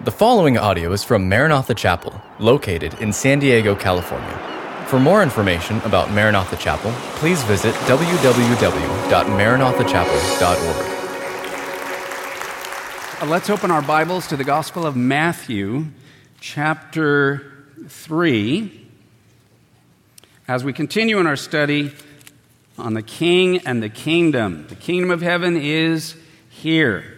The following audio is from Maranatha Chapel, located in San Diego, California. For more information about Maranatha Chapel, please visit www.maranathachapel.org. Uh, Let's open our Bibles to the Gospel of Matthew, chapter 3, as we continue in our study on the King and the Kingdom. The kingdom of heaven is here.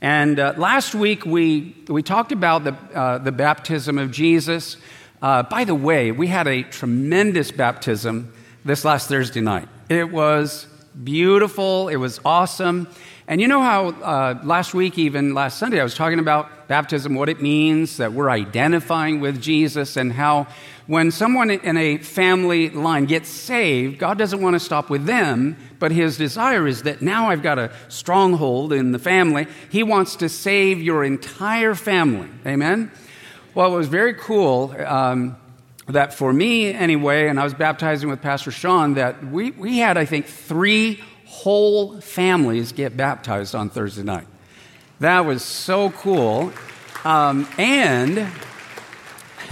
And uh, last week we, we talked about the, uh, the baptism of Jesus. Uh, by the way, we had a tremendous baptism this last Thursday night. It was beautiful, it was awesome. And you know how uh, last week, even last Sunday, I was talking about baptism, what it means, that we're identifying with Jesus, and how when someone in a family line gets saved, God doesn't want to stop with them, but his desire is that now I've got a stronghold in the family. He wants to save your entire family. Amen? Well, it was very cool. Um, that for me, anyway, and I was baptizing with Pastor Sean, that we, we had, I think, three whole families get baptized on Thursday night. That was so cool. Um, and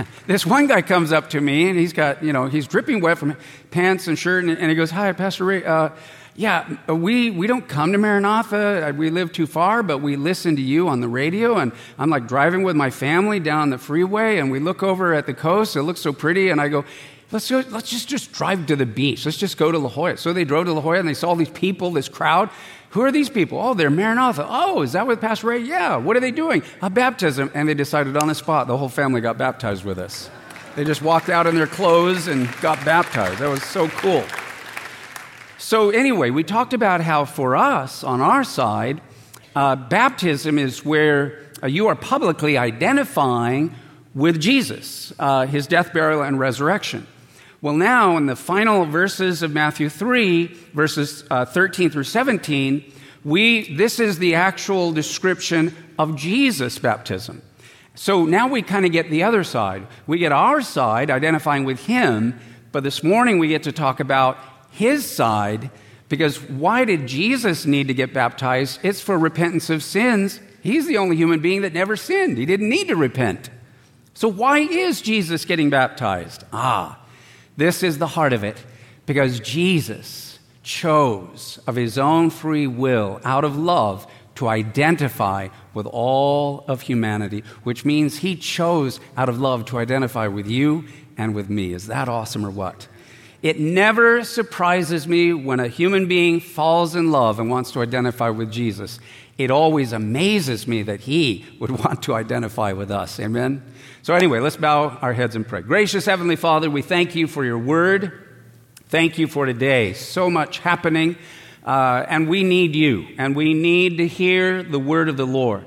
this one guy comes up to me and he's got, you know, he's dripping wet from pants and shirt, and, and he goes, Hi, Pastor Ray. Uh, yeah, we, we don't come to Maranatha. We live too far, but we listen to you on the radio. And I'm like driving with my family down the freeway, and we look over at the coast. It looks so pretty. And I go, let's, go, let's just, just drive to the beach. Let's just go to La Jolla. So they drove to La Jolla, and they saw all these people, this crowd. Who are these people? Oh, they're Maranatha. Oh, is that with Pastor Ray? Yeah. What are they doing? A baptism. And they decided on the spot, the whole family got baptized with us. They just walked out in their clothes and got baptized. That was so cool. So, anyway, we talked about how for us, on our side, uh, baptism is where uh, you are publicly identifying with Jesus, uh, his death, burial, and resurrection. Well, now, in the final verses of Matthew 3, verses uh, 13 through 17, we, this is the actual description of Jesus' baptism. So now we kind of get the other side. We get our side identifying with him, but this morning we get to talk about his side because why did Jesus need to get baptized? It's for repentance of sins. He's the only human being that never sinned. He didn't need to repent. So why is Jesus getting baptized? Ah, this is the heart of it because Jesus chose of his own free will, out of love, to identify with all of humanity, which means he chose out of love to identify with you and with me. Is that awesome or what? It never surprises me when a human being falls in love and wants to identify with Jesus. It always amazes me that he would want to identify with us. Amen? So, anyway, let's bow our heads and pray. Gracious Heavenly Father, we thank you for your word. Thank you for today. So much happening, uh, and we need you, and we need to hear the word of the Lord.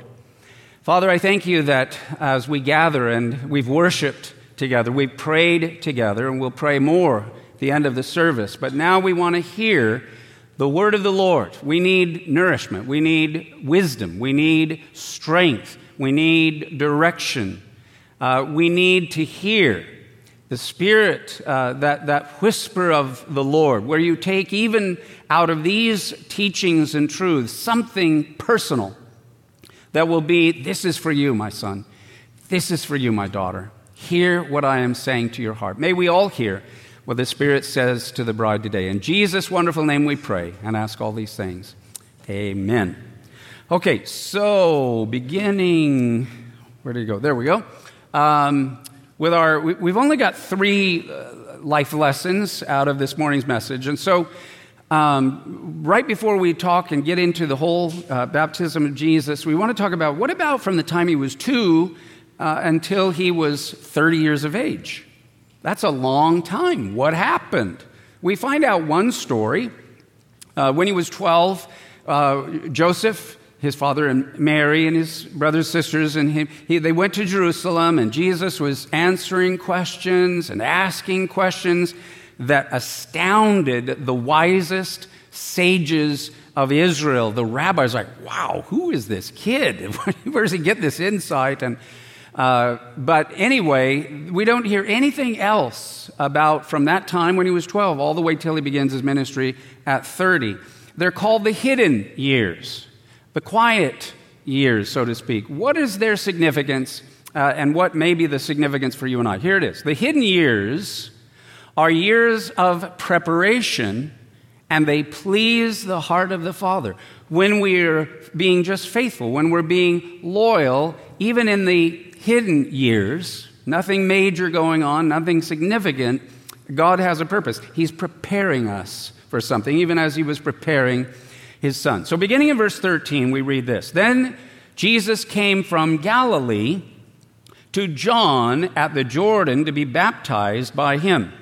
Father, I thank you that as we gather and we've worshiped together, we've prayed together, and we'll pray more the end of the service. But now we want to hear the word of the Lord. We need nourishment. We need wisdom. We need strength. We need direction. Uh, we need to hear the Spirit, uh, that, that whisper of the Lord, where you take even out of these teachings and truths something personal that will be this is for you, my son. This is for you, my daughter. Hear what I am saying to your heart. May we all hear what the Spirit says to the bride today. In Jesus' wonderful name we pray and ask all these things. Amen. Okay, so beginning, where did it go? There we go. Um, with our, we, have only got three uh, life lessons out of this morning's message. And so, um, right before we talk and get into the whole uh, baptism of Jesus, we want to talk about what about from the time he was two uh, until he was 30 years of age? That's a long time. What happened? We find out one story. Uh, when he was 12, uh, Joseph, his father, and Mary, and his brothers, sisters, and him, he, they went to Jerusalem, and Jesus was answering questions and asking questions that astounded the wisest sages of Israel. The rabbis like, wow, who is this kid? Where does he get this insight? And uh, but anyway, we don't hear anything else about from that time when he was 12 all the way till he begins his ministry at 30. They're called the hidden years, the quiet years, so to speak. What is their significance, uh, and what may be the significance for you and I? Here it is. The hidden years are years of preparation, and they please the heart of the Father. When we're being just faithful, when we're being loyal, even in the hidden years, nothing major going on, nothing significant, God has a purpose. He's preparing us for something, even as He was preparing His Son. So, beginning in verse 13, we read this Then Jesus came from Galilee to John at the Jordan to be baptized by him.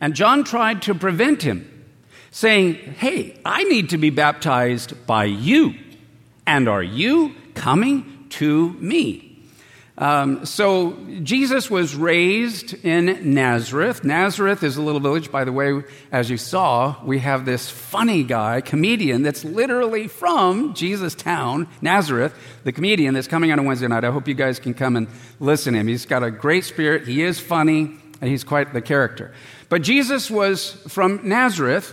And John tried to prevent him, saying, Hey, I need to be baptized by you. And are you coming to me? Um, so Jesus was raised in Nazareth. Nazareth is a little village, by the way. As you saw, we have this funny guy, comedian, that's literally from Jesus' town, Nazareth. The comedian that's coming on a Wednesday night. I hope you guys can come and listen to him. He's got a great spirit. He is funny, and he's quite the character. But Jesus was from Nazareth,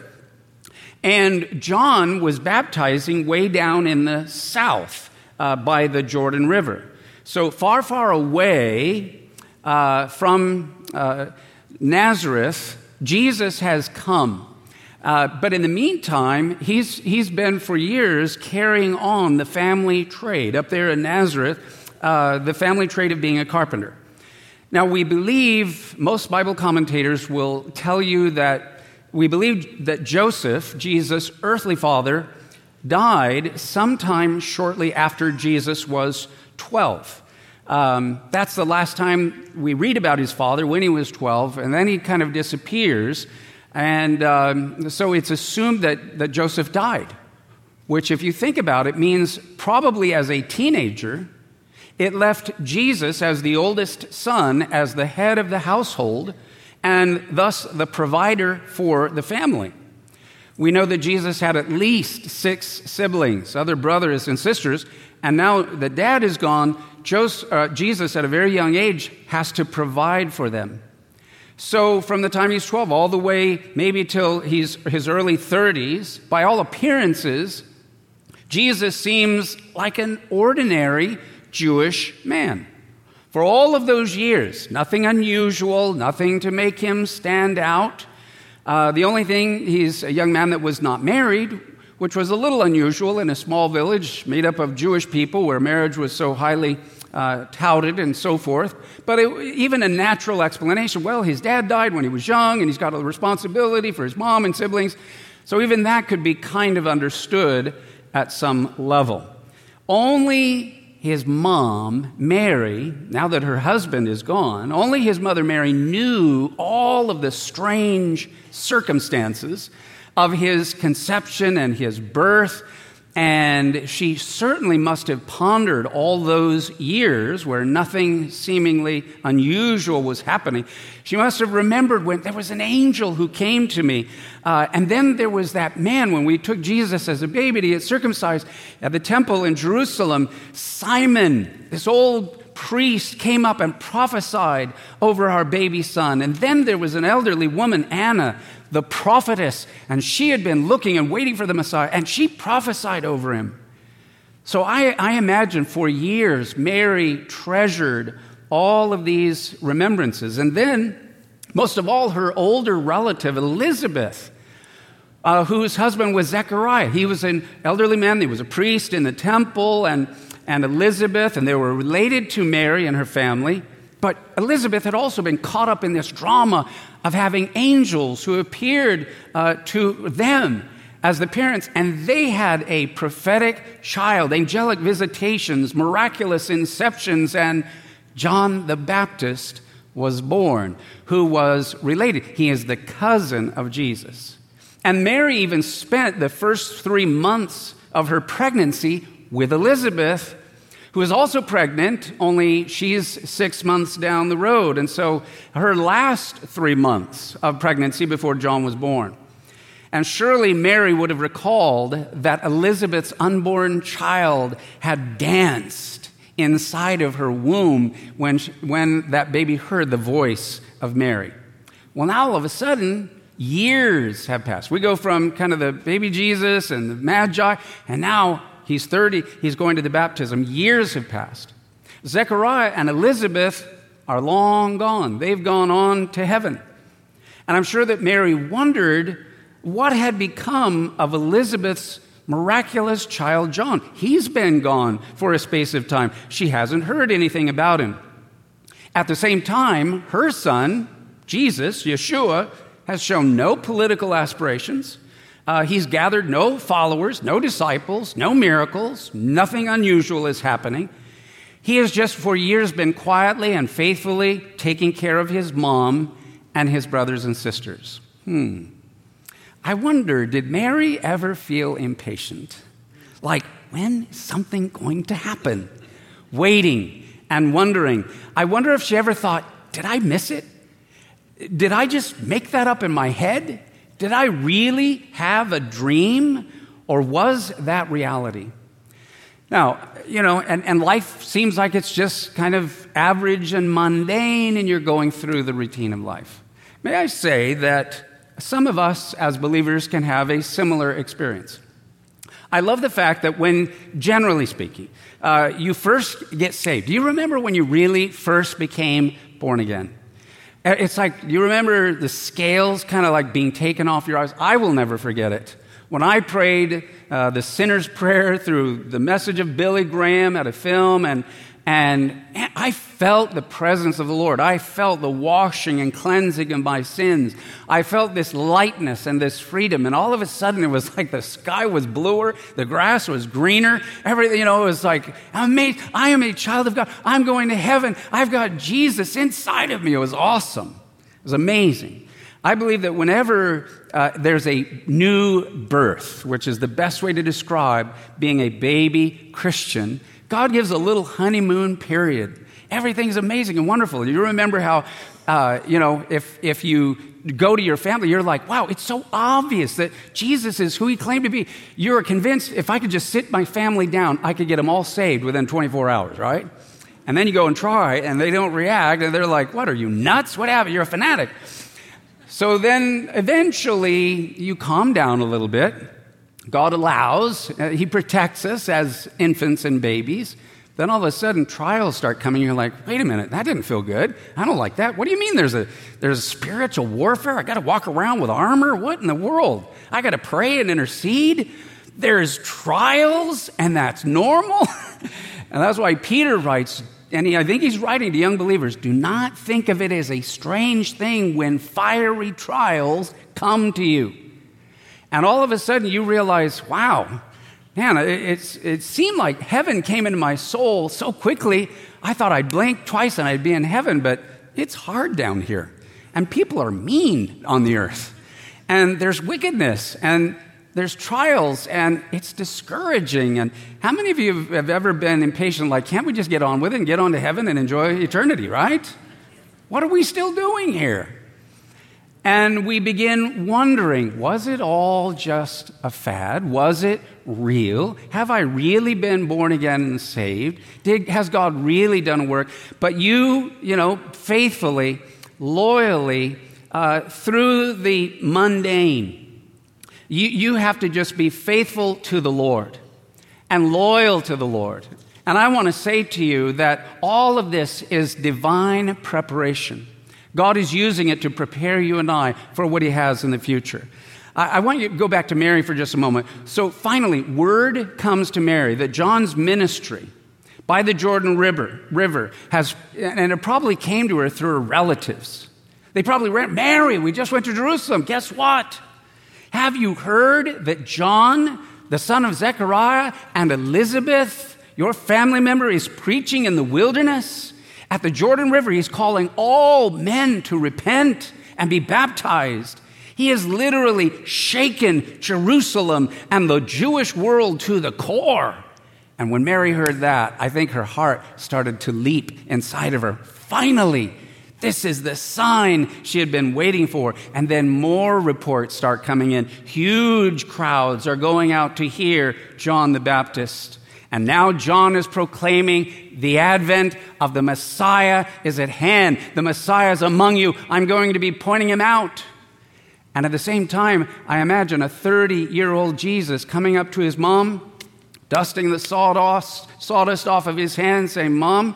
and John was baptizing way down in the south uh, by the Jordan River. So far, far away uh, from uh, Nazareth, Jesus has come. Uh, but in the meantime, he's, he's been for years carrying on the family trade up there in Nazareth, uh, the family trade of being a carpenter. Now, we believe, most Bible commentators will tell you that we believe that Joseph, Jesus' earthly father, died sometime shortly after Jesus was 12. Um, that's the last time we read about his father when he was 12, and then he kind of disappears. And um, so it's assumed that, that Joseph died, which, if you think about it, means probably as a teenager, it left Jesus as the oldest son, as the head of the household, and thus the provider for the family. We know that Jesus had at least six siblings, other brothers and sisters, and now the dad is gone, Joseph, uh, Jesus, at a very young age, has to provide for them. So, from the time he's 12 all the way maybe till he's his early 30s, by all appearances, Jesus seems like an ordinary Jewish man. For all of those years, nothing unusual, nothing to make him stand out. Uh, the only thing, he's a young man that was not married, which was a little unusual in a small village made up of Jewish people where marriage was so highly uh, touted and so forth. But it, even a natural explanation well, his dad died when he was young, and he's got a responsibility for his mom and siblings. So even that could be kind of understood at some level. Only his mom, Mary, now that her husband is gone, only his mother, Mary, knew all of the strange circumstances of his conception and his birth. And she certainly must have pondered all those years where nothing seemingly unusual was happening. She must have remembered when there was an angel who came to me. Uh, and then there was that man when we took Jesus as a baby to get circumcised at the temple in Jerusalem. Simon, this old priest, came up and prophesied over our baby son. And then there was an elderly woman, Anna, the prophetess, and she had been looking and waiting for the Messiah, and she prophesied over him. So I, I imagine for years, Mary treasured all of these remembrances. And then, most of all, her older relative, Elizabeth, uh, whose husband was Zechariah. He was an elderly man, he was a priest in the temple, and, and Elizabeth, and they were related to Mary and her family. But Elizabeth had also been caught up in this drama of having angels who appeared uh, to them as the parents, and they had a prophetic child, angelic visitations, miraculous inceptions, and John the Baptist was born, who was related. He is the cousin of Jesus. And Mary even spent the first three months of her pregnancy with Elizabeth who is also pregnant, only she's six months down the road. And so her last three months of pregnancy before John was born. And surely Mary would have recalled that Elizabeth's unborn child had danced inside of her womb when, she, when that baby heard the voice of Mary. Well, now all of a sudden, years have passed. We go from kind of the baby Jesus and the Magi, and now He's 30, he's going to the baptism. Years have passed. Zechariah and Elizabeth are long gone. They've gone on to heaven. And I'm sure that Mary wondered what had become of Elizabeth's miraculous child John. He's been gone for a space of time. She hasn't heard anything about him. At the same time, her son, Jesus, Yeshua, has shown no political aspirations. Uh, he's gathered no followers, no disciples, no miracles, nothing unusual is happening. He has just for years been quietly and faithfully taking care of his mom and his brothers and sisters. Hmm. I wonder, did Mary ever feel impatient? Like, when is something going to happen? Waiting and wondering. I wonder if she ever thought, did I miss it? Did I just make that up in my head? Did I really have a dream? Or was that reality? Now, you know, and, and life seems like it's just kind of average and mundane, and you're going through the routine of life. May I say that some of us as believers can have a similar experience. I love the fact that when, generally speaking, uh, you first get saved. Do you remember when you really first became born again? Uh, it's like, you remember the scales kind of like being taken off your eyes? I will never forget it. When I prayed uh, the sinner's prayer through the message of Billy Graham at a film, and, and I felt the presence of the Lord. I felt the washing and cleansing of my sins. I felt this lightness and this freedom. And all of a sudden, it was like the sky was bluer, the grass was greener. Everything, you know, it was like, I'm I am a child of God. I'm going to heaven. I've got Jesus inside of me. It was awesome. It was amazing. I believe that whenever uh, there's a new birth, which is the best way to describe being a baby Christian, God gives a little honeymoon period. Everything's amazing and wonderful. You remember how, uh, you know, if, if you go to your family, you're like, wow, it's so obvious that Jesus is who he claimed to be. You're convinced if I could just sit my family down, I could get them all saved within 24 hours, right? And then you go and try, and they don't react, and they're like, what, are you nuts? What happened? You're a fanatic. So then eventually you calm down a little bit. God allows, uh, He protects us as infants and babies. Then all of a sudden trials start coming. You're like, wait a minute, that didn't feel good. I don't like that. What do you mean there's a, there's a spiritual warfare? I got to walk around with armor? What in the world? I got to pray and intercede? There's trials, and that's normal. and that's why Peter writes, and he, I think he's writing to young believers do not think of it as a strange thing when fiery trials come to you. And all of a sudden you realize, wow, man, it, it seemed like heaven came into my soul so quickly. I thought I'd blink twice and I'd be in heaven, but it's hard down here. And people are mean on the earth. And there's wickedness. And there's trials and it's discouraging. And how many of you have ever been impatient, like, can't we just get on with it and get on to heaven and enjoy eternity, right? What are we still doing here? And we begin wondering was it all just a fad? Was it real? Have I really been born again and saved? Did, has God really done a work? But you, you know, faithfully, loyally, uh, through the mundane, you, you have to just be faithful to the Lord and loyal to the Lord. And I want to say to you that all of this is divine preparation. God is using it to prepare you and I for what He has in the future. I, want you to go back to Mary for just a moment. So finally, word comes to Mary that John's ministry by the Jordan River, river has, and it probably came to her through her relatives. They probably ran, Mary, we just went to Jerusalem. Guess what? Have you heard that John, the son of Zechariah, and Elizabeth, your family member, is preaching in the wilderness? At the Jordan River, he's calling all men to repent and be baptized. He has literally shaken Jerusalem and the Jewish world to the core. And when Mary heard that, I think her heart started to leap inside of her. Finally, this is the sign she had been waiting for. And then more reports start coming in. Huge crowds are going out to hear John the Baptist. And now John is proclaiming the advent of the Messiah is at hand. The Messiah is among you. I'm going to be pointing him out. And at the same time, I imagine a 30 year old Jesus coming up to his mom dusting the sawdust, sawdust off of his hands, saying, Mom,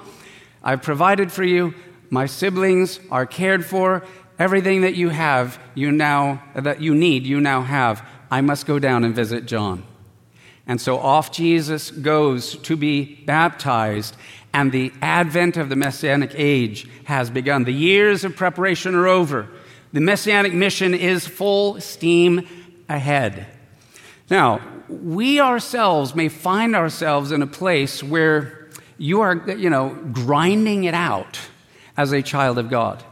I've provided for you. My siblings are cared for. Everything that you have, you now, that you need, you now have. I must go down and visit John. And so off Jesus goes to be baptized, and the advent of the Messianic age has begun. The years of preparation are over. The Messianic mission is full steam ahead. Now, we ourselves may find ourselves in a place where you are, you know, grinding it out as a child of God.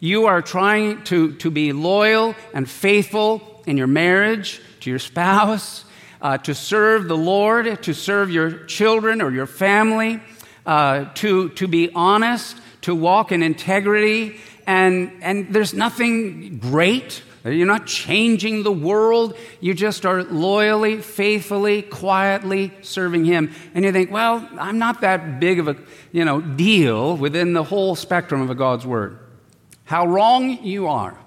You are trying to, to be loyal and faithful in your marriage, to your spouse, uh, to serve the Lord, to serve your children or your family, uh, to, to be honest, to walk in integrity. And, and there's nothing great you're not changing the world. You just are loyally, faithfully, quietly serving Him. And you think, well, I'm not that big of a you know, deal within the whole spectrum of a God's Word. How wrong you are.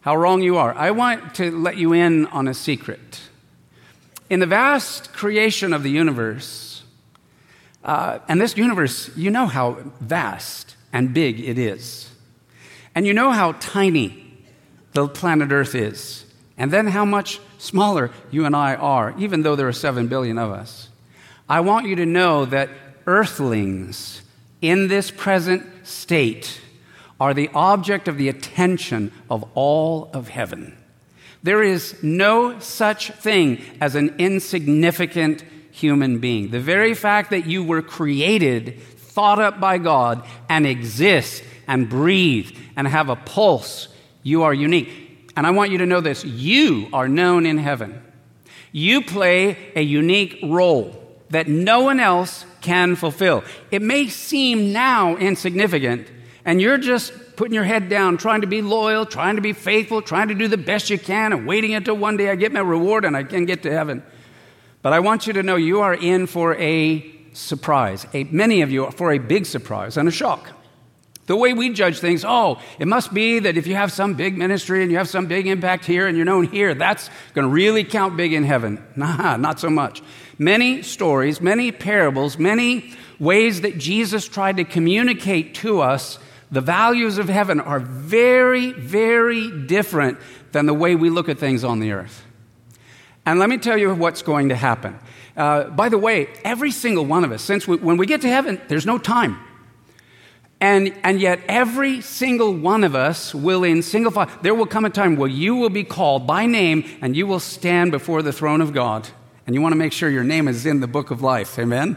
How wrong you are. I want to let you in on a secret. In the vast creation of the universe, uh, and this universe, you know how vast and big it is. And you know how tiny the planet Earth is, and then how much smaller you and I are, even though there are 7 billion of us. I want you to know that earthlings in this present state are the object of the attention of all of heaven. There is no such thing as an insignificant human being. The very fact that you were created, thought up by God, and exist and breathe and have a pulse you are unique. And I want you to know this you are known in heaven. You play a unique role that no one else can fulfill. It may seem now insignificant, and you're just putting your head down, trying to be loyal, trying to be faithful, trying to do the best you can, and waiting until one day I get my reward and I can get to heaven. But I want you to know you are in for a surprise. A, many of you are for a big surprise and a shock. The way we judge things, oh, it must be that if you have some big ministry and you have some big impact here and you're known here, that's going to really count big in heaven. Nah, not so much. Many stories, many parables, many ways that Jesus tried to communicate to us the values of heaven are very, very different than the way we look at things on the earth. And let me tell you what's going to happen. Uh, by the way, every single one of us, since we, when we get to heaven, there's no time. And, and yet, every single one of us will, in single file, there will come a time where you will be called by name and you will stand before the throne of God. And you want to make sure your name is in the book of life. Amen?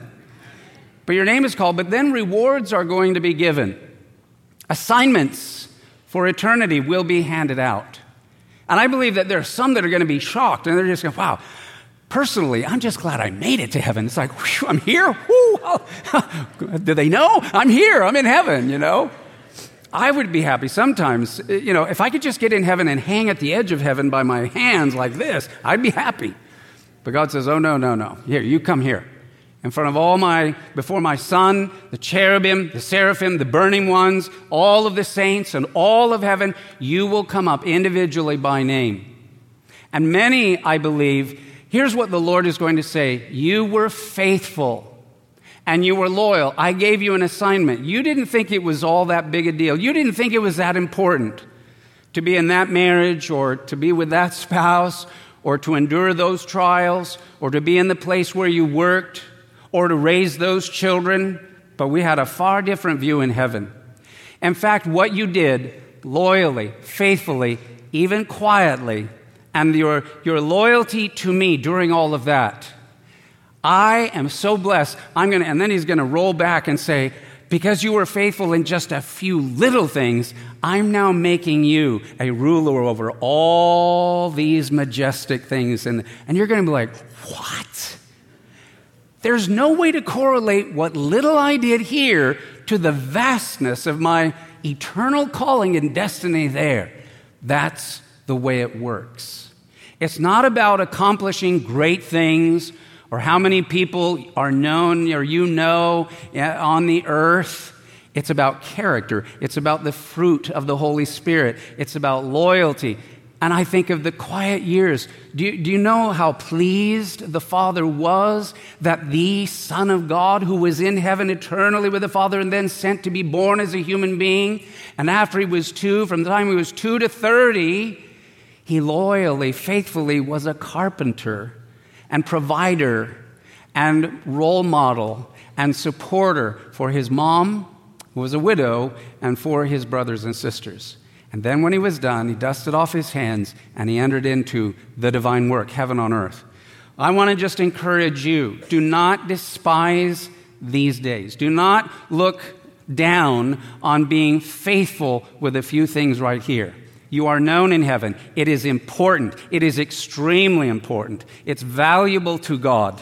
But your name is called, but then rewards are going to be given. Assignments for eternity will be handed out. And I believe that there are some that are going to be shocked and they're just going, wow, Personally, I'm just glad I made it to heaven. It's like, whew, I'm here. Do they know? I'm here. I'm in heaven, you know? I would be happy sometimes, you know, if I could just get in heaven and hang at the edge of heaven by my hands like this, I'd be happy. But God says, oh, no, no, no. Here, you come here. In front of all my, before my son, the cherubim, the seraphim, the burning ones, all of the saints, and all of heaven, you will come up individually by name. And many, I believe, Here's what the Lord is going to say You were faithful and you were loyal. I gave you an assignment. You didn't think it was all that big a deal. You didn't think it was that important to be in that marriage or to be with that spouse or to endure those trials or to be in the place where you worked or to raise those children. But we had a far different view in heaven. In fact, what you did loyally, faithfully, even quietly, and your, your loyalty to me during all of that. I am so blessed. I'm going to, and then he's going to roll back and say, because you were faithful in just a few little things, I'm now making you a ruler over all these majestic things. And, and you're going to be like, what? There's no way to correlate what little I did here to the vastness of my eternal calling and destiny there. That's the way it works. It's not about accomplishing great things or how many people are known or you know eh, on the earth. It's about character. It's about the fruit of the Holy Spirit. It's about loyalty. And I think of the quiet years. Do you, do you know how pleased the Father was that the Son of God, who was in heaven eternally with the Father and then sent to be born as a human being, and after he was two, from the time he was two to 30, he loyally, faithfully was a carpenter and provider and role model and supporter for his mom, who was a widow, and for his brothers and sisters. And then when he was done, he dusted off his hands and he entered into the divine work, heaven on earth. I want to just encourage you do not despise these days. Do not look down on being faithful with a few things right here. You are known in heaven. It is important. It is extremely important. It's valuable to God.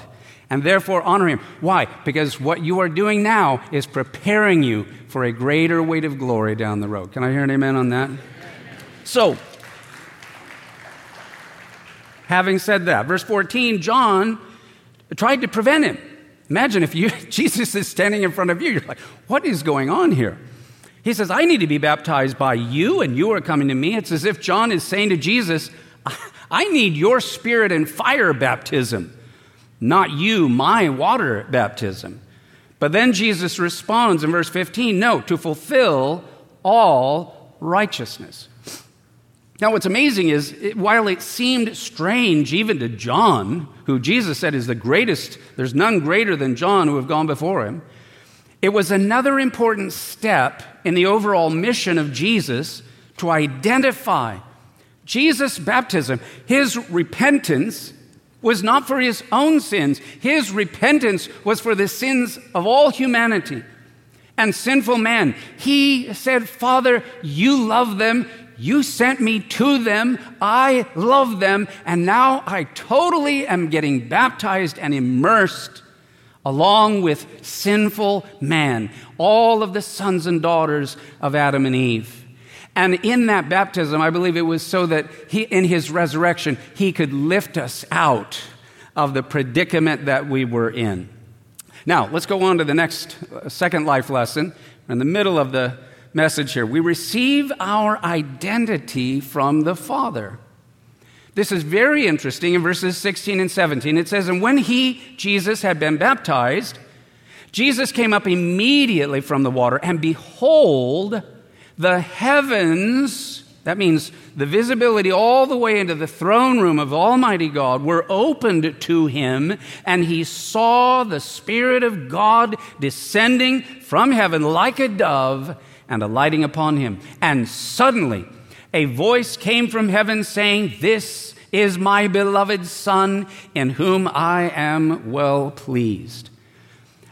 And therefore, honor Him. Why? Because what you are doing now is preparing you for a greater weight of glory down the road. Can I hear an amen on that? So, having said that, verse 14, John tried to prevent him. Imagine if you, Jesus is standing in front of you, you're like, what is going on here? He says, I need to be baptized by you, and you are coming to me. It's as if John is saying to Jesus, I need your spirit and fire baptism, not you, my water baptism. But then Jesus responds in verse 15 no, to fulfill all righteousness. Now, what's amazing is it, while it seemed strange even to John, who Jesus said is the greatest, there's none greater than John who have gone before him, it was another important step in the overall mission of Jesus to identify Jesus' baptism, his repentance, was not for his own sins. His repentance was for the sins of all humanity and sinful man. He said, Father, you love them. You sent me to them. I love them. And now I totally am getting baptized and immersed along with sinful man, all of the sons and daughters of Adam and Eve. And in that baptism, I believe it was so that he, in his resurrection, he could lift us out of the predicament that we were in. Now, let's go on to the next uh, second life lesson. We're in the middle of the message here. We receive our identity from the Father. This is very interesting in verses 16 and 17. It says, And when he, Jesus, had been baptized, Jesus came up immediately from the water, and behold, the heavens, that means the visibility all the way into the throne room of Almighty God, were opened to him, and he saw the Spirit of God descending from heaven like a dove and alighting upon him. And suddenly, a voice came from heaven saying, This is my beloved Son, in whom I am well pleased.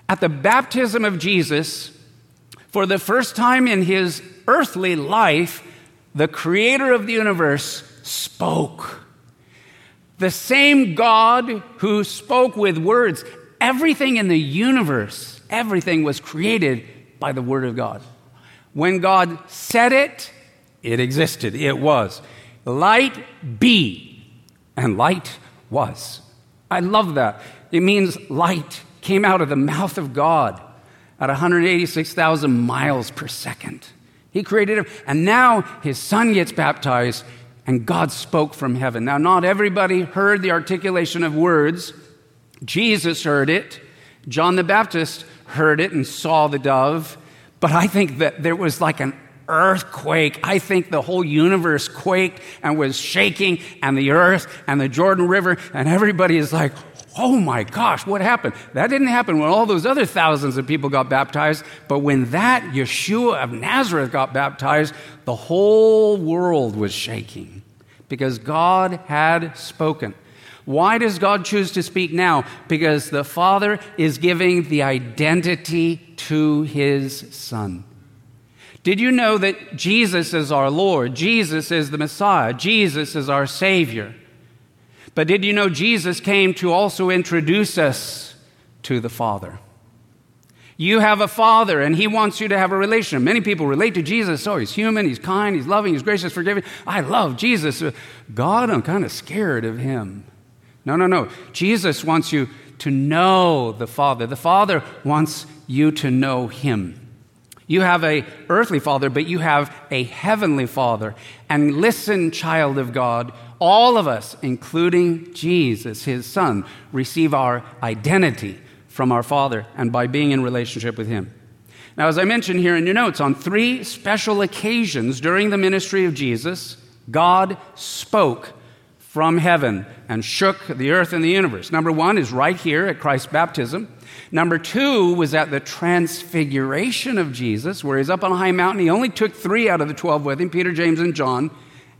At the baptism of Jesus, for the first time in his earthly life, the creator of the universe spoke. The same God who spoke with words. Everything in the universe, everything was created by the Word of God. When God said it, it existed. It was. Light be, and light was. I love that. It means light came out of the mouth of God at 186,000 miles per second. He created him. And now his son gets baptized, and God spoke from heaven. Now, not everybody heard the articulation of words. Jesus heard it. John the Baptist heard it and saw the dove. But I think that there was like an earthquake. I think the whole universe quaked and was shaking, and the earth and the Jordan River, and everybody is like, oh my gosh, what happened? That didn't happen when all those other thousands of people got baptized, but when that Yeshua of Nazareth got baptized, the whole world was shaking because God had spoken. Why does God choose to speak now? Because the Father is giving the identity to his Son. Did you know that Jesus is our Lord? Jesus is the Messiah. Jesus is our Savior. But did you know Jesus came to also introduce us to the Father? You have a father, and he wants you to have a relationship. Many people relate to Jesus. Oh, he's human, he's kind, he's loving, he's gracious, forgiving. I love Jesus. God, I'm kind of scared of him. No, no, no. Jesus wants you to know the Father. The Father wants you to know him. You have a earthly father, but you have a heavenly father. And listen, child of God, all of us, including Jesus, his son, receive our identity from our father and by being in relationship with him. Now, as I mentioned here in your notes, on three special occasions during the ministry of Jesus, God spoke from heaven and shook the earth and the universe. Number one is right here at Christ's baptism. Number two was at the transfiguration of Jesus, where he's up on a high mountain. He only took three out of the 12 with him Peter, James, and John.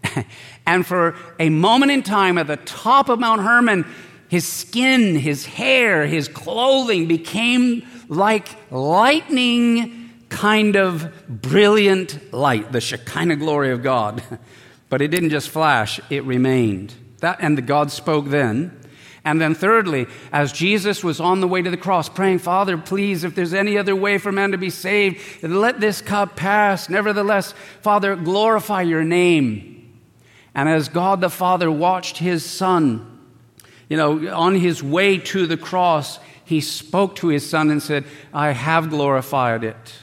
and for a moment in time at the top of Mount Hermon, his skin, his hair, his clothing became like lightning kind of brilliant light, the Shekinah glory of God. But it didn't just flash, it remained. That, and the God spoke then. And then, thirdly, as Jesus was on the way to the cross, praying, Father, please, if there's any other way for man to be saved, let this cup pass. Nevertheless, Father, glorify your name. And as God the Father watched his Son, you know, on his way to the cross, he spoke to his Son and said, I have glorified it,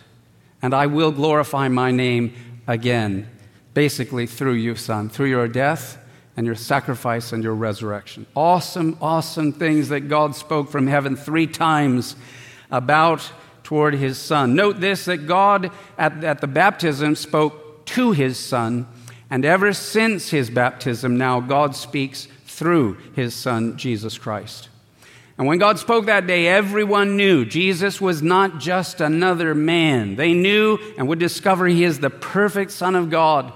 and I will glorify my name again. Basically, through you, Son, through your death and your sacrifice and your resurrection. Awesome, awesome things that God spoke from heaven three times about toward his son. Note this that God at, at the baptism spoke to his son, and ever since his baptism, now God speaks through his son, Jesus Christ. And when God spoke that day, everyone knew Jesus was not just another man. They knew and would discover he is the perfect Son of God.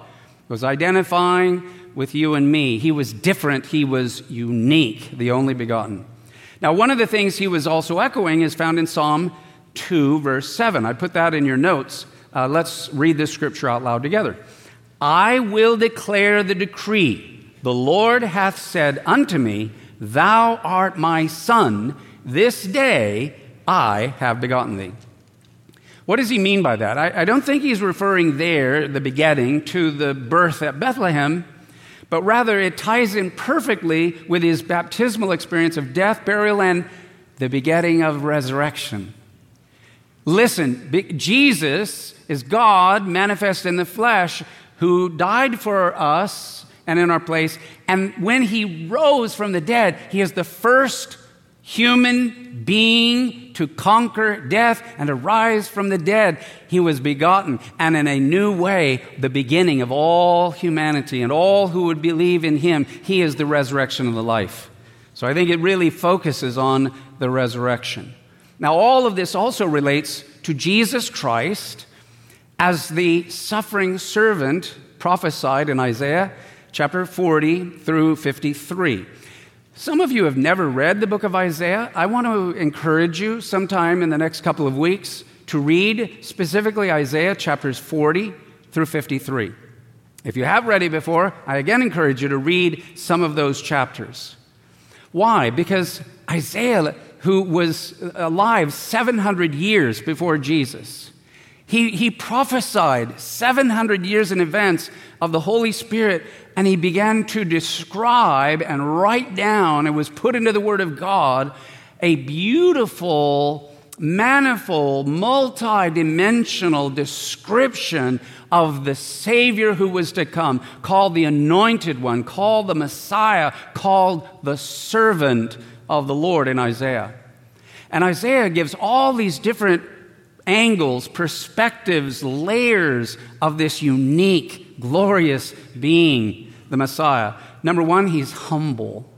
was identifying with you and me. He was different, he was unique, the only begotten. Now, one of the things he was also echoing is found in Psalm 2, verse 7. I put that in your notes. Uh, let's read this scripture out loud together. I will declare the decree. The Lord hath said unto me, Thou art my son. This day I have begotten thee. What does he mean by that? I, I don't think he's referring there, the begetting, to the birth at Bethlehem but rather it ties in perfectly with his baptismal experience of death, burial, and the begetting of resurrection. Listen, Jesus is God manifest in the flesh who died for us and in our place. And when he rose from the dead, he is the first human being to conquer death and to rise from the dead. He was begotten, and in a new way, the beginning of all humanity and all who would believe in him. He is the resurrection of the life. So I think it really focuses on the resurrection. Now, all of this also relates to Jesus Christ as the suffering servant prophesied in Isaiah chapter 40 through 53. Some of you have never read the book of Isaiah. I want to encourage you sometime in the next couple of weeks to read specifically Isaiah chapters 40 through 53. If you have read it before, I again encourage you to read some of those chapters. Why? Because Isaiah, who was alive 700 years before Jesus, he, he prophesied 700 years in advance of the Holy Spirit, and he began to describe and write down, and was put into the Word of God, a beautiful, manifold, multi-dimensional description of the Savior who was to come, called the Anointed One, called the Messiah, called the servant of the Lord in Isaiah. And Isaiah gives all these different angles, perspectives, layers of this unique, glorious being, the Messiah. Number one, he's humble.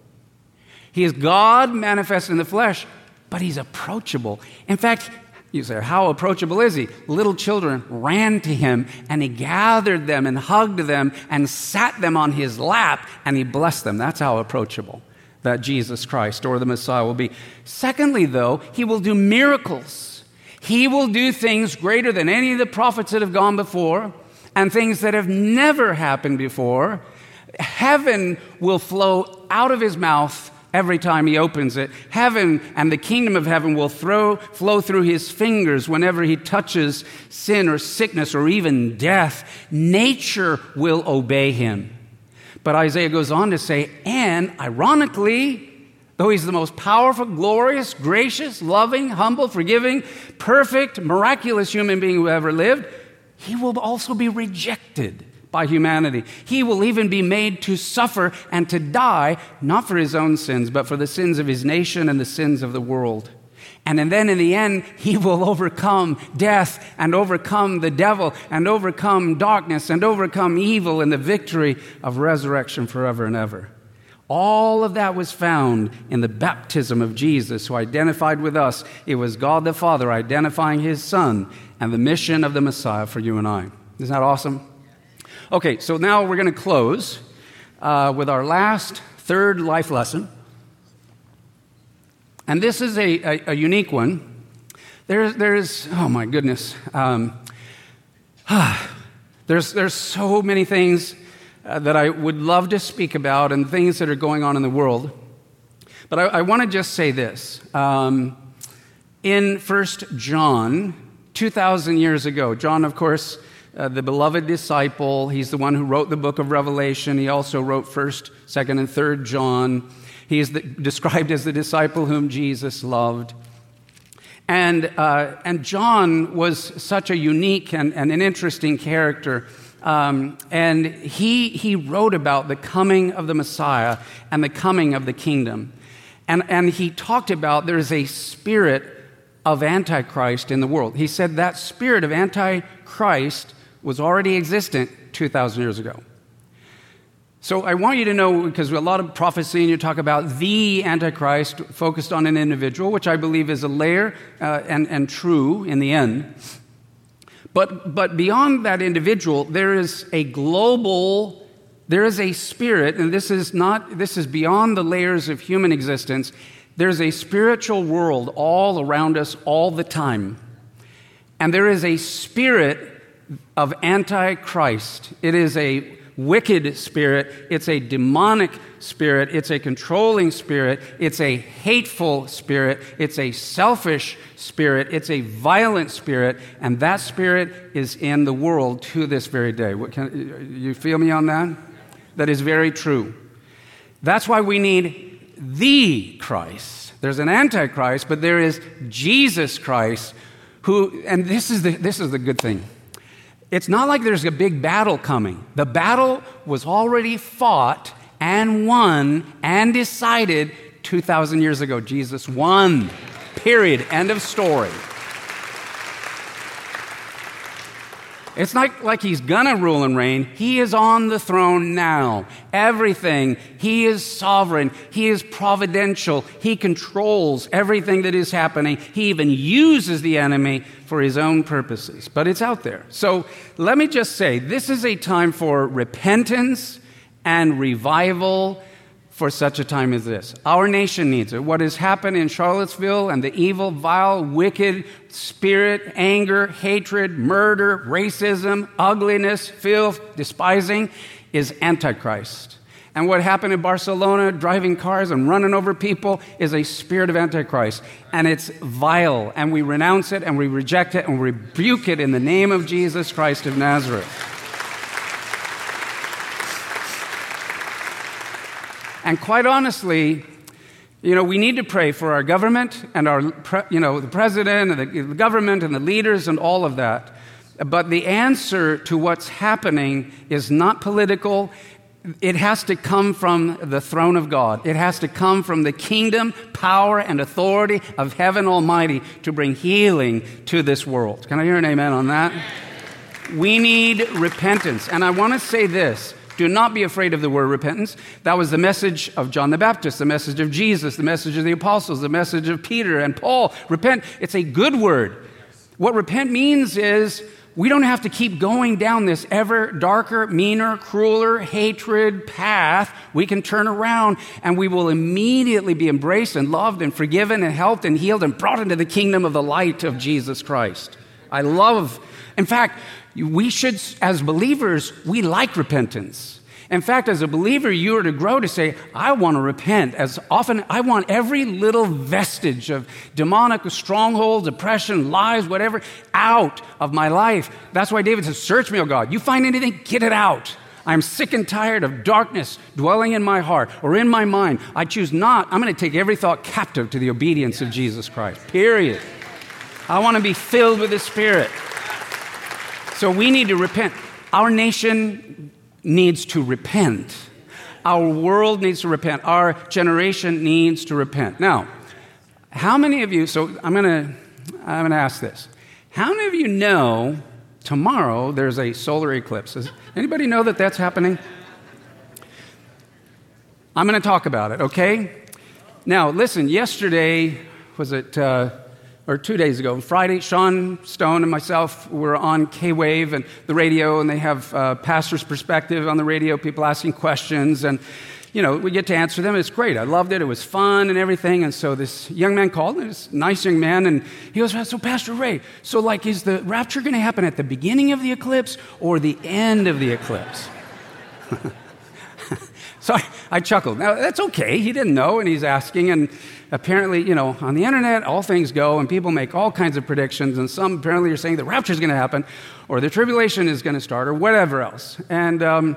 He is God manifest in the flesh, but he's approachable. In fact, you say, how approachable is he? Little children ran to him and he gathered them and hugged them and sat them on his lap and he blessed them. That's how approachable that Jesus Christ or the Messiah will be. Secondly, though, he will do miracles. He will do things greater than any of the prophets that have gone before and things that have never happened before. Heaven will flow out of his mouth every time he opens it. Heaven and the kingdom of heaven will throw, flow through his fingers whenever he touches sin or sickness or even death. Nature will obey him. But Isaiah goes on to say, and ironically, Though he's the most powerful, glorious, gracious, loving, humble, forgiving, perfect, miraculous human being who ever lived, he will also be rejected by humanity. He will even be made to suffer and to die, not for his own sins, but for the sins of his nation and the sins of the world. And then in the end, he will overcome death and overcome the devil and overcome darkness and overcome evil in the victory of resurrection forever and ever. All of that was found in the baptism of Jesus, who identified with us. It was God the Father identifying his Son and the mission of the Messiah for you and I. Isn't that awesome? Okay, so now we're going to close uh, with our last, third life lesson. And this is a, a, a unique one. There's, there's, oh my goodness. Um, there's, there's so many things uh, that I would love to speak about and things that are going on in the world. But I, I want to just say this. Um, in First John, 2,000 years ago, John, of course, uh, the beloved disciple. He's the one who wrote the book of Revelation. He also wrote 1st, 2nd, and 3rd John. He is the, described as the disciple whom Jesus loved. And, uh, and John was such a unique and, and an interesting character. Um, and he, he wrote about the coming of the Messiah and the coming of the kingdom. And, and he talked about there's a spirit of Antichrist in the world. He said that spirit of Antichrist was already existent 2,000 years ago. So I want you to know, because a lot of prophecy, and you talk about the Antichrist focused on an individual, which I believe is a layer uh, and, and true in the end. But, but beyond that individual, there is a global, there is a spirit, and this is not, this is beyond the layers of human existence. There's a spiritual world all around us all the time. And there is a spirit of Antichrist. It is a wicked spirit, it's a demonic spirit, it's a controlling spirit, it's a hateful spirit, it's a selfish spirit, it's a violent spirit, and that spirit is in the world to this very day. Can, you feel me on that? That is very true. That's why we need the Christ. There's an antichrist, but there is Jesus Christ who, and this is the, this is the good thing. It's not like there's a big battle coming. The battle was already fought and won and decided 2,000 years ago. Jesus won. Period. End of story. It's not like he's gonna rule and reign. He is on the throne now. Everything. He is sovereign. He is providential. He controls everything that is happening. He even uses the enemy for his own purposes. But it's out there. So let me just say this is a time for repentance and revival for such a time as this. Our nation needs it. What has happened in Charlottesville and the evil, vile, wicked spirit, anger, hatred, murder, racism, ugliness, filth, despising is Antichrist. And what happened in Barcelona, driving cars and running over people, is a spirit of Antichrist. And it's vile. And we renounce it and we reject it and rebuke it in the name of Jesus Christ of Nazareth. And quite honestly, you know, we need to pray for our government and our, you know, the president and the government and the leaders and all of that. But the answer to what's happening is not political. It has to come from the throne of God. It has to come from the kingdom, power, and authority of heaven Almighty to bring healing to this world. Can I hear an amen on that? We need repentance. And I want to say this do not be afraid of the word repentance. That was the message of John the Baptist, the message of Jesus, the message of the apostles, the message of Peter and Paul. Repent, it's a good word. What repent means is we don't have to keep going down this ever darker, meaner, crueler, hatred path. We can turn around and we will immediately be embraced and loved and forgiven and helped and healed and brought into the kingdom of the light of Jesus Christ. I love, in fact, we should, as believers, we like repentance. In fact, as a believer, you are to grow to say, I want to repent. As often, I want every little vestige of demonic strongholds, oppression, lies, whatever, out of my life. That's why David says, Search me, O God. You find anything, get it out. I'm sick and tired of darkness dwelling in my heart or in my mind. I choose not. I'm going to take every thought captive to the obedience of Jesus Christ. Period. I want to be filled with the Spirit. So we need to repent. Our nation needs to repent. Our world needs to repent. Our generation needs to repent. Now, how many of you, so I'm going to I'm going to ask this. How many of you know tomorrow there's a solar eclipse? Does anybody know that that's happening? I'm going to talk about it, okay? Now, listen, yesterday, was it, uh, or two days ago, Friday, Sean Stone and myself were on K Wave and the radio, and they have uh, pastor's perspective on the radio, people asking questions. And you know, we get to answer them. It's great. I loved it. It was fun and everything. And so this young man called, this nice young man, and he goes, So, Pastor Ray, so like, is the rapture going to happen at the beginning of the eclipse or the end of the eclipse? so I, I, chuckled. Now, that's okay. He didn't know, and he's asking. And apparently, you know, on the internet, all things go, and people make all kinds of predictions. And some apparently are saying the rapture is going to happen, or the tribulation is going to start, or whatever else. And, um,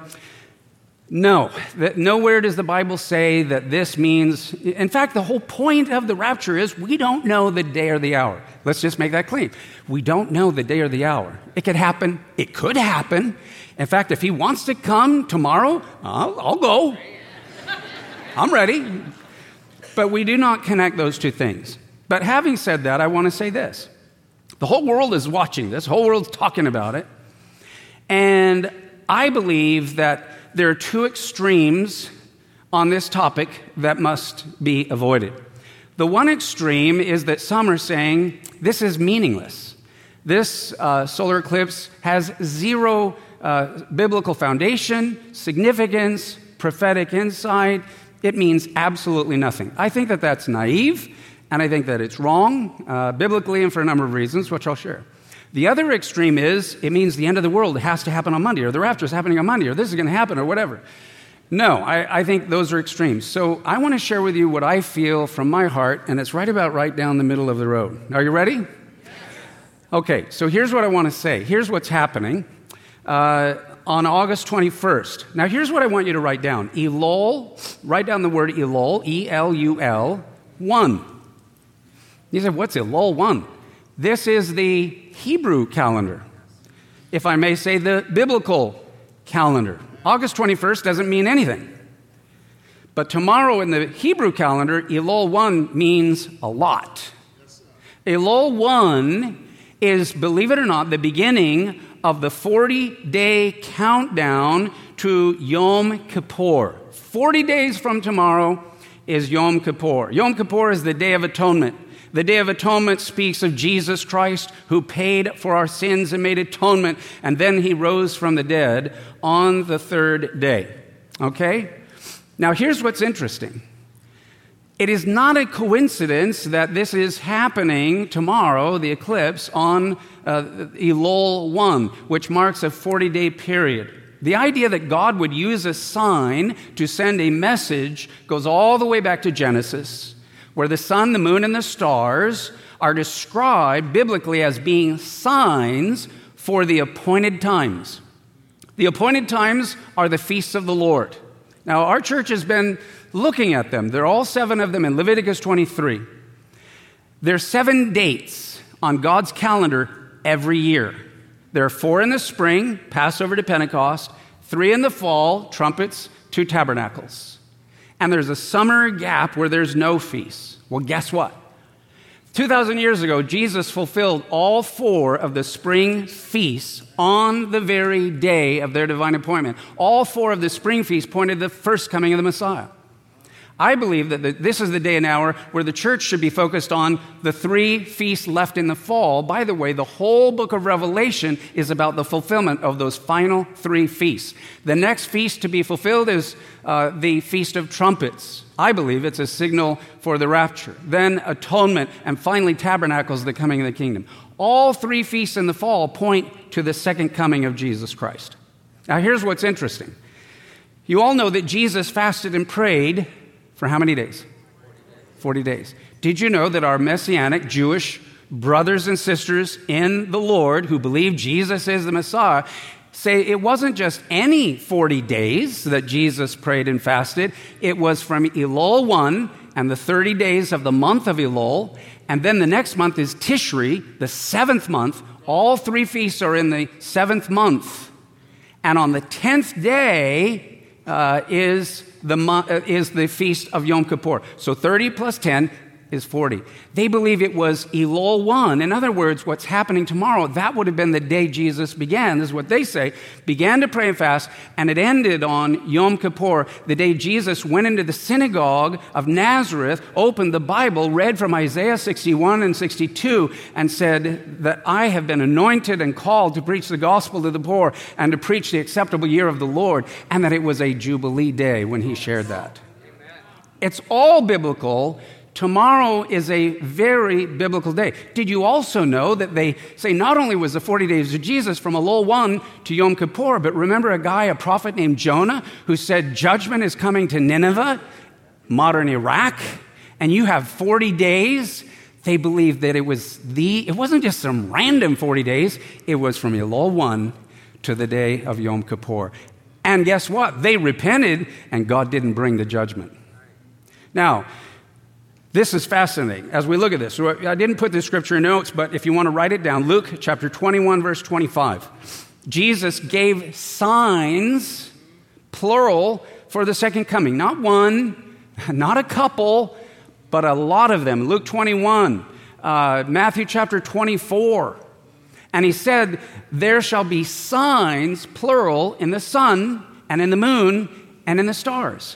no, that nowhere does the Bible say that this means. In fact, the whole point of the rapture is we don't know the day or the hour. Let's just make that clean. We don't know the day or the hour. It could happen. It could happen. In fact, if he wants to come tomorrow, I'll, I'll go. I'm ready. But we do not connect those two things. But having said that, I want to say this. The whole world is watching this, the whole world's talking about it. And I believe that there are two extremes on this topic that must be avoided. The one extreme is that some are saying this is meaningless. This uh, solar eclipse has zero uh, biblical foundation, significance, prophetic insight. It means absolutely nothing. I think that that's naive, and I think that it's wrong, uh, biblically and for a number of reasons, which I'll share. The other extreme is it means the end of the world has to happen on Monday, or the rapture is happening on Monday, or this is going to happen, or whatever. No, I, I, think those are extremes. So I want to share with you what I feel from my heart, and it's right about right down the middle of the road. Are you ready? Okay, so here's what I want to say. Here's what's happening uh, on August 21st. Now, here's what I want you to write down Elul, write down the word Elul, E L U L, 1. You said, what's Elul 1? This is the Hebrew calendar, if I may say, the biblical calendar. August 21st doesn't mean anything. But tomorrow in the Hebrew calendar, Elul 1 means a lot. Elul 1 is, believe it or not, the beginning of the 40 day countdown to Yom Kippur. 40 days from tomorrow is Yom Kippur. Yom Kippur is the Day of Atonement. The Day of Atonement speaks of Jesus Christ who paid for our sins and made atonement, and then he rose from the dead on the third day. Okay? Now, here's what's interesting. It is not a coincidence that this is happening tomorrow, the eclipse, on uh, Elul 1, which marks a 40 day period. The idea that God would use a sign to send a message goes all the way back to Genesis where the sun, the moon, and the stars are described biblically as being signs for the appointed times. The appointed times are the feasts of the Lord. Now, our church has been looking at them. There are all seven of them in Leviticus 23. There are seven dates on God's calendar every year. There are four in the spring, Passover to Pentecost, three in the fall, trumpets, to tabernacles and there's a summer gap where there's no feast. Well, guess what? 2,000 years ago, Jesus fulfilled all four of the spring feasts on the very day of their divine appointment. All four of the spring feasts pointed to the first coming of the Messiah. I believe that this is the day and hour where the church should be focused on the three feasts left in the fall. By the way, the whole book of Revelation is about the fulfillment of those final three feasts. The next feast to be fulfilled is uh, the Feast of Trumpets. I believe it's a signal for the rapture. Then atonement, and finally tabernacles, the coming of the kingdom. All three feasts in the fall point to the second coming of Jesus Christ. Now, here's what's interesting. You all know that Jesus fasted and prayed for how many days? 40 days. Did you know that our Messianic Jewish brothers and sisters in the Lord who believe Jesus is the Messiah, say it wasn't just any 40 days that Jesus prayed and fasted, it was from Elul 1 and the 30 days of the month of Elul, and then the next month is Tishri, the seventh month. All three feasts are in the seventh month. And on the tenth day uh, is, the, uh, is the feast of Yom Kippur. So 30 plus 10 is 40. They believe it was Elul 1. In other words, what's happening tomorrow, that would have been the day Jesus began. This is what they say. Began to pray and fast, and it ended on Yom Kippur, the day Jesus went into the synagogue of Nazareth, opened the Bible, read from Isaiah 61 and 62, and said that I have been anointed and called to preach the gospel to the poor and to preach the acceptable year of the Lord, and that it was a Jubilee day when he shared that. It's all biblical Tomorrow is a very biblical day. Did you also know that they say not only was the 40 days of Jesus from Elul 1 to Yom Kippur, but remember a guy, a prophet named Jonah, who said judgment is coming to Nineveh, modern Iraq, and you have 40 days? They believed that it was the, it wasn't just some random 40 days, it was from Elul 1 to the day of Yom Kippur. And guess what? They repented, and God didn't bring the judgment. Now, this is fascinating as we look at this. I didn't put this scripture in notes, but if you want to write it down, Luke chapter 21, verse 25. Jesus gave signs, plural, for the second coming. Not one, not a couple, but a lot of them. Luke 21, uh, Matthew chapter 24. And he said, There shall be signs, plural, in the sun and in the moon and in the stars.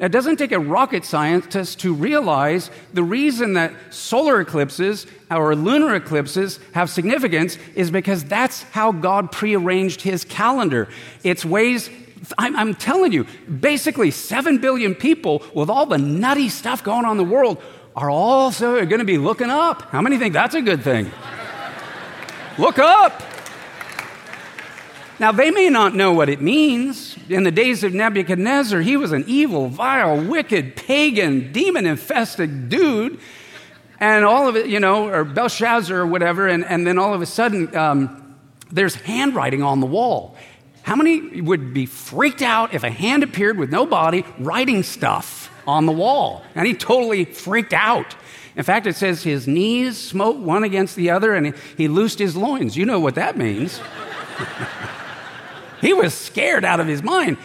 It doesn't take a rocket scientist to realize the reason that solar eclipses or lunar eclipses have significance is because that's how God prearranged his calendar. It's ways, I'm, I'm telling you, basically 7 billion people with all the nutty stuff going on in the world are also going to be looking up. How many think that's a good thing? Look up. Now, they may not know what it means. In the days of Nebuchadnezzar, he was an evil, vile, wicked, pagan, demon infested dude. And all of it, you know, or Belshazzar or whatever, and, and then all of a sudden, um, there's handwriting on the wall. How many would be freaked out if a hand appeared with no body writing stuff on the wall? And he totally freaked out. In fact, it says his knees smote one against the other and he, he loosed his loins. You know what that means. He was scared out of his mind.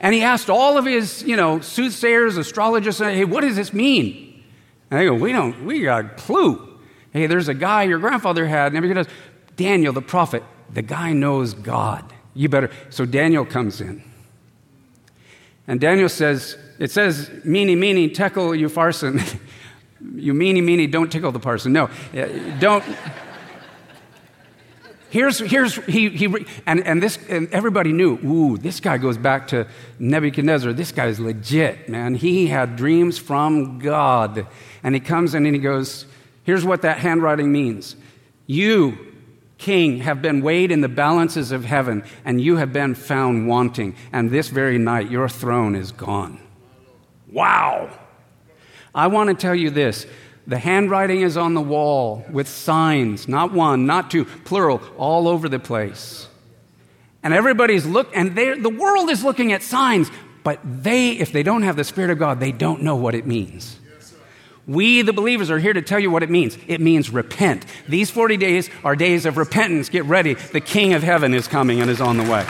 And he asked all of his, you know, soothsayers, astrologists, hey, what does this mean? And they go, we don't, we got a clue. Hey, there's a guy your grandfather had, and goes, Daniel, the prophet, the guy knows God. You better. So Daniel comes in. And Daniel says, it says, mene, mene, tekel upharsin. you meeny, meeny, don't tickle the parson. No, uh, don't. Here's, here's he, he and, and this, and everybody knew, ooh, this guy goes back to Nebuchadnezzar. This guy's legit, man. He had dreams from God. And he comes in and he goes, here's what that handwriting means. You, king, have been weighed in the balances of heaven, and you have been found wanting. And this very night, your throne is gone. Wow. I want to tell you this the handwriting is on the wall with signs, not one, not two, plural, all over the place. And everybody's look, and the world is looking at signs, but they, if they don't have the Spirit of God, they don't know what it means. We, the believers, are here to tell you what it means. It means repent. These 40 days are days of repentance. Get ready. The King of Heaven is coming and is on the way.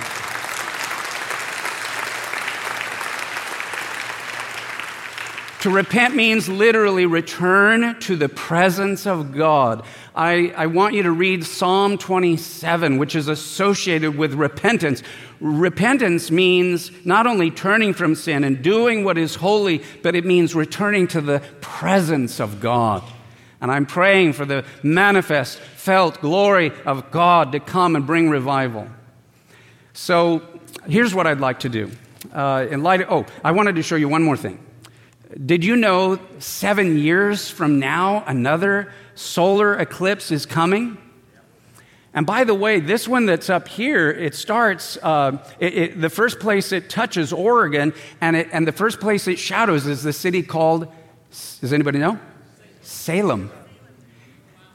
To repent means literally return to the presence of God. I, I, want you to read Psalm 27, which is associated with repentance. Repentance means not only turning from sin and doing what is holy, but it means returning to the presence of God. And I'm praying for the manifest, felt glory of God to come and bring revival. So here's what I'd like to do. Uh, in light of, oh, I wanted to show you one more thing. Did you know seven years from now, another solar eclipse is coming? And by the way, this one that's up here, it starts, uh, it, it, the first place it touches Oregon, and, it, and the first place it shadows is the city called, does anybody know? Salem.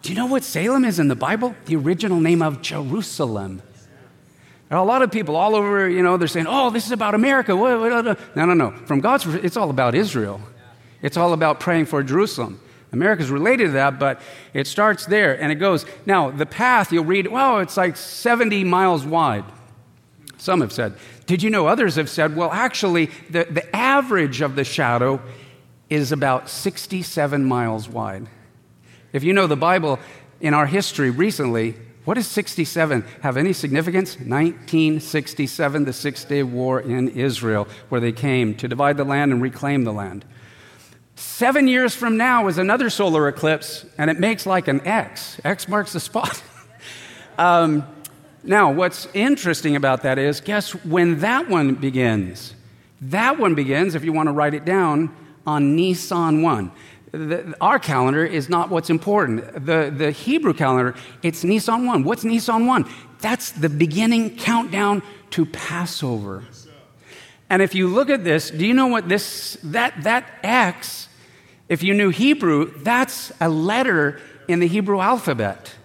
Do you know what Salem is in the Bible? The original name of Jerusalem. A lot of people all over, you know, they're saying, oh, this is about America. No, no, no. From God's, it's all about Israel. It's all about praying for Jerusalem. America's related to that, but it starts there and it goes. Now, the path, you'll read, well, it's like 70 miles wide. Some have said. Did you know others have said, well, actually, the, the average of the shadow is about 67 miles wide. If you know the Bible, in our history recently, what does 67 have any significance? 1967, the Six Day War in Israel, where they came to divide the land and reclaim the land. Seven years from now is another solar eclipse, and it makes like an X. X marks the spot. um, now, what's interesting about that is guess when that one begins? That one begins, if you want to write it down, on Nisan 1. The, our calendar is not what's important. The, the Hebrew calendar, it's Nisan 1. What's Nisan 1? That's the beginning countdown to Passover. And if you look at this, do you know what this, that, that X, if you knew Hebrew, that's a letter in the Hebrew alphabet.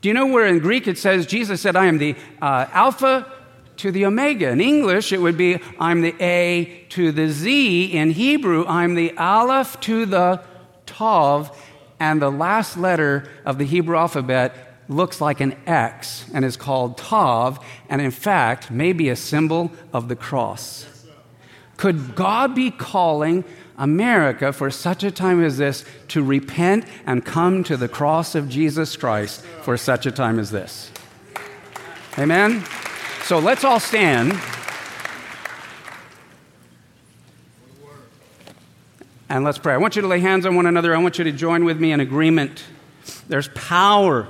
Do you know where in Greek it says, Jesus said, I am the uh, Alpha to the Omega? In English, it would be, I'm the A to the Z. In Hebrew, I'm the Aleph to the Tav. And the last letter of the Hebrew alphabet looks like an X and is called Tav, and in fact, may be a symbol of the cross. Could God be calling America for such a time as this to repent and come to the cross of Jesus Christ for such a time as this? Amen? So let's all stand. And let's pray. I want you to lay hands on one another. I want you to join with me in agreement. There's power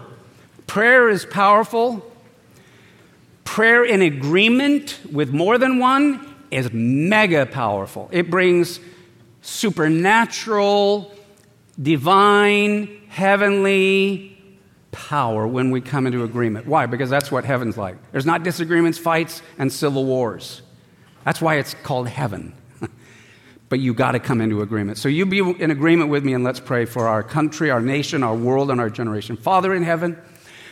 Prayer is powerful. Prayer in agreement with more than one is mega powerful. It brings supernatural, divine, heavenly power when we come into agreement. Why? Because that's what heaven's like. There's not disagreements, fights, and civil wars. That's why it's called heaven. but you got to come into agreement. So you be in agreement with me and let's pray for our country, our nation, our world, and our generation. Father in heaven,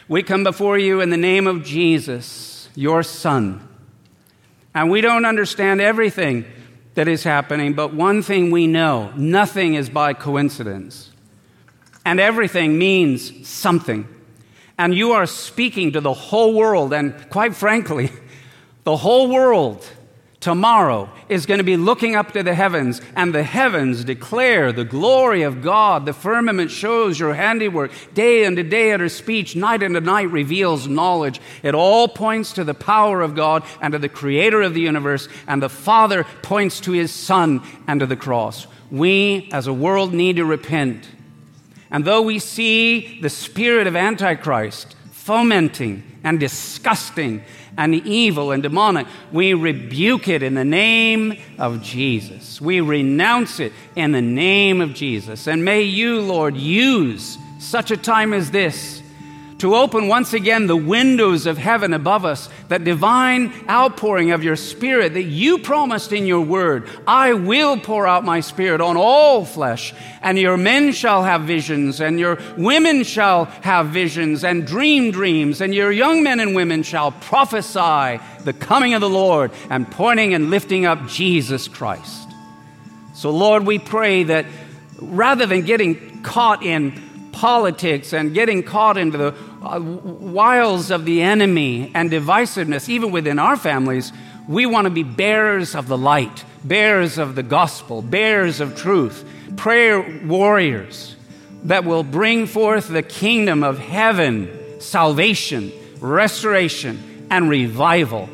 we come before you in the name of Jesus, your Son. And we don't understand everything that is happening, but one thing we know nothing is by coincidence. And everything means something. And you are speaking to the whole world, and quite frankly, the whole world tomorrow is going to be looking up to the heavens, and the heavens declare the glory of God. The firmament shows your handiwork. Day unto day utter speech, night unto night reveals knowledge. It all points to the power of God and to the creator of the universe, and the Father points to his Son and to the cross. We, as a world, need to repent. And though we see the spirit of Antichrist fomenting and disgusting and evil and demonic. We rebuke it in the name of Jesus. We renounce it in the name of Jesus. And may you, Lord, use such a time as this to open once again the windows of heaven above us, that divine outpouring of your Spirit that you promised in your word. I will pour out my Spirit on all flesh, and your men shall have visions, and your women shall have visions, and dream dreams, and your young men and women shall prophesy the coming of the Lord, and pointing and lifting up Jesus Christ. So, Lord, we pray that rather than getting caught in politics and getting caught into the uh, wiles of the enemy and divisiveness, even within our families, we want to be bearers of the light, bearers of the gospel, bearers of truth, prayer warriors that will bring forth the kingdom of heaven, salvation, restoration, and revival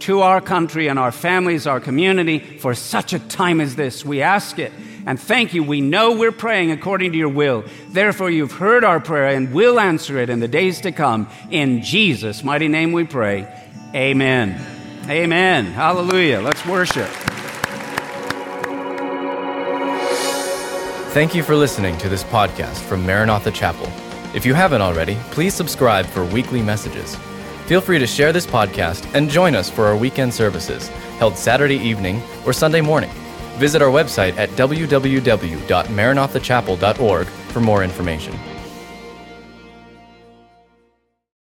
to our country and our families, our community for such a time as this. We ask it and thank you. We know we're praying according to your will. Therefore, you've heard our prayer and will answer it in the days to come. In Jesus' mighty name we pray. Amen. Amen. Hallelujah. Let's worship. Thank you for listening to this podcast from Maranatha Chapel. If you haven't already, please subscribe for weekly messages. Feel free to share this podcast and join us for our weekend services held Saturday evening or Sunday morning. Visit our website at www.maranathachapel.org for more information.